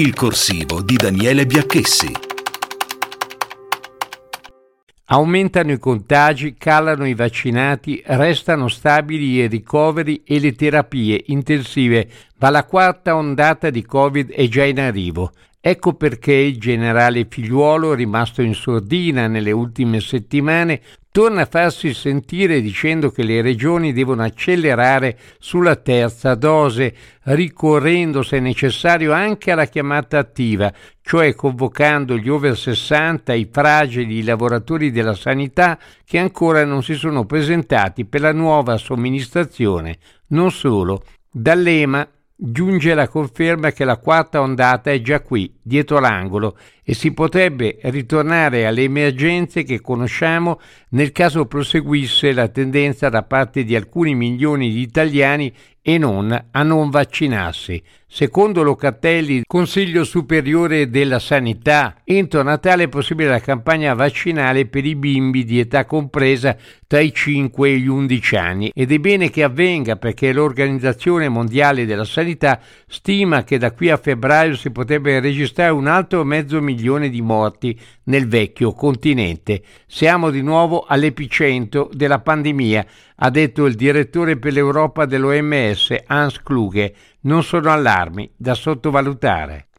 Il corsivo di Daniele Biacchessi. Aumentano i contagi, calano i vaccinati, restano stabili i ricoveri e le terapie intensive, ma la quarta ondata di Covid è già in arrivo. Ecco perché il generale Figliuolo, rimasto in sordina nelle ultime settimane, torna a farsi sentire dicendo che le regioni devono accelerare sulla terza dose, ricorrendo se necessario anche alla chiamata attiva, cioè convocando gli over 60, i fragili, i lavoratori della sanità che ancora non si sono presentati per la nuova somministrazione. Non solo, dall'EMA giunge la conferma che la quarta ondata è già qui, dietro l'angolo, e si potrebbe ritornare alle emergenze che conosciamo nel caso proseguisse la tendenza da parte di alcuni milioni di italiani e non a non vaccinarsi. Secondo Locatelli, Consiglio Superiore della Sanità, entro Natale è possibile la campagna vaccinale per i bimbi di età compresa tra i 5 e gli 11 anni ed è bene che avvenga perché l'Organizzazione Mondiale della Sanità stima che da qui a febbraio si potrebbe registrare un altro mezzo milione di morti nel vecchio continente. Siamo di nuovo all'epicentro della pandemia, ha detto il direttore per l'Europa dell'OMS Hans Kluge. Non sono allarmi da sottovalutare.